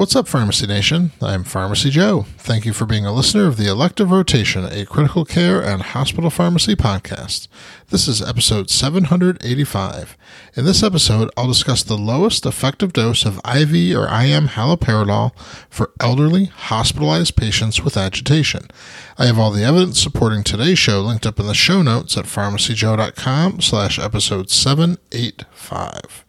What's up, Pharmacy Nation? I'm Pharmacy Joe. Thank you for being a listener of the Elective Rotation, a critical care and hospital pharmacy podcast. This is episode 785. In this episode, I'll discuss the lowest effective dose of IV or IM haloperidol for elderly hospitalized patients with agitation. I have all the evidence supporting today's show linked up in the show notes at pharmacyjoe.com slash episode 785.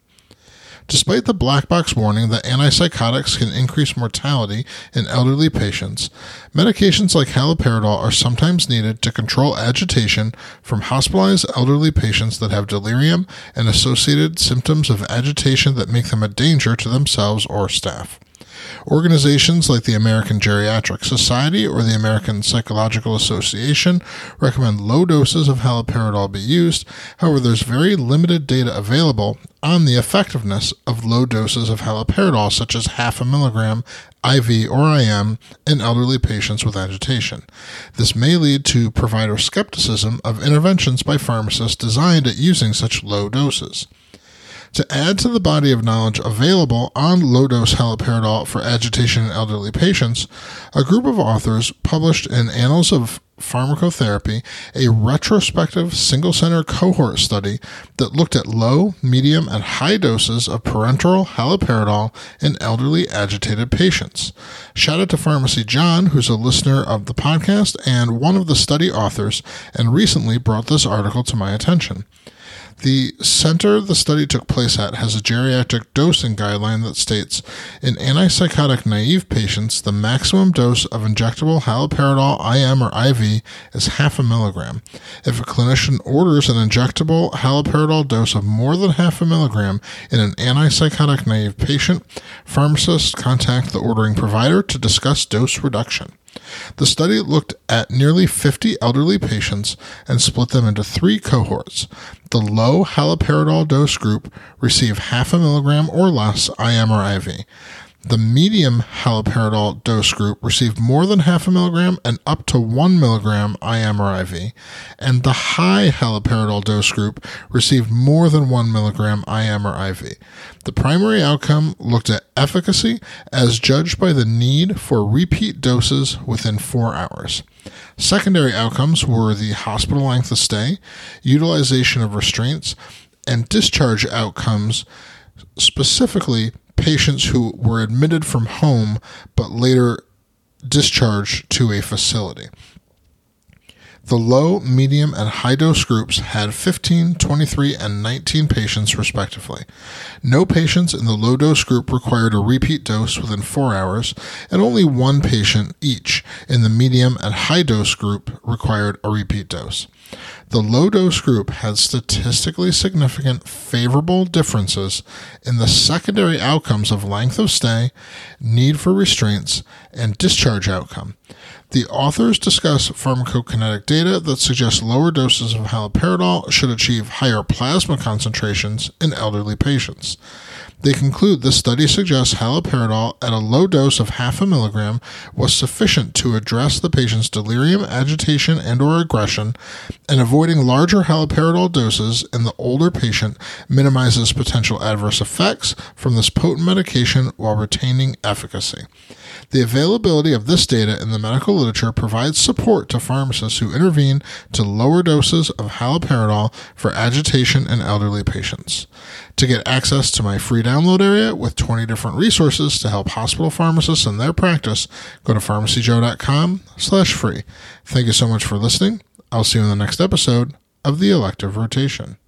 Despite the black box warning that antipsychotics can increase mortality in elderly patients, medications like haloperidol are sometimes needed to control agitation from hospitalized elderly patients that have delirium and associated symptoms of agitation that make them a danger to themselves or staff. Organizations like the American Geriatric Society or the American Psychological Association recommend low doses of haloperidol be used. However, there's very limited data available on the effectiveness of low doses of haloperidol, such as half a milligram IV or IM in elderly patients with agitation. This may lead to provider skepticism of interventions by pharmacists designed at using such low doses. To add to the body of knowledge available on low dose haloperidol for agitation in elderly patients, a group of authors published in Annals of Pharmacotherapy a retrospective single center cohort study that looked at low, medium, and high doses of parenteral haloperidol in elderly agitated patients. Shout out to Pharmacy John, who's a listener of the podcast and one of the study authors, and recently brought this article to my attention. The center the study took place at has a geriatric dosing guideline that states in antipsychotic naive patients, the maximum dose of injectable haloperidol IM or IV is half a milligram. If a clinician orders an injectable haloperidol dose of more than half a milligram in an antipsychotic naive patient, pharmacists contact the ordering provider to discuss dose reduction. The study looked at nearly 50 elderly patients and split them into three cohorts. The low haloperidol dose group received half a milligram or less IM or IV. The medium haloperidol dose group received more than half a milligram and up to one milligram IM or IV, and the high haloperidol dose group received more than one milligram IM or IV. The primary outcome looked at efficacy as judged by the need for repeat doses within four hours. Secondary outcomes were the hospital length of stay, utilization of restraints, and discharge outcomes, specifically patients who were admitted from home but later discharged to a facility. The low, medium, and high dose groups had 15, 23, and 19 patients, respectively. No patients in the low dose group required a repeat dose within four hours, and only one patient each in the medium and high dose group required a repeat dose. The low dose group had statistically significant favorable differences in the secondary outcomes of length of stay, need for restraints, and discharge outcome. The authors discuss pharmacokinetic data that suggests lower doses of haloperidol should achieve higher plasma concentrations in elderly patients. They conclude the study suggests haloperidol at a low dose of half a milligram was sufficient to address the patient's delirium, agitation, and or aggression, and avoiding larger haloperidol doses in the older patient minimizes potential adverse effects from this potent medication while retaining efficacy. The availability of this data in the medical literature provides support to pharmacists who intervene to lower doses of haloperidol for agitation in elderly patients. To get access to my free download area with 20 different resources to help hospital pharmacists in their practice, go to pharmacyjoe.com slash free. Thank you so much for listening. I'll see you in the next episode of the Elective Rotation.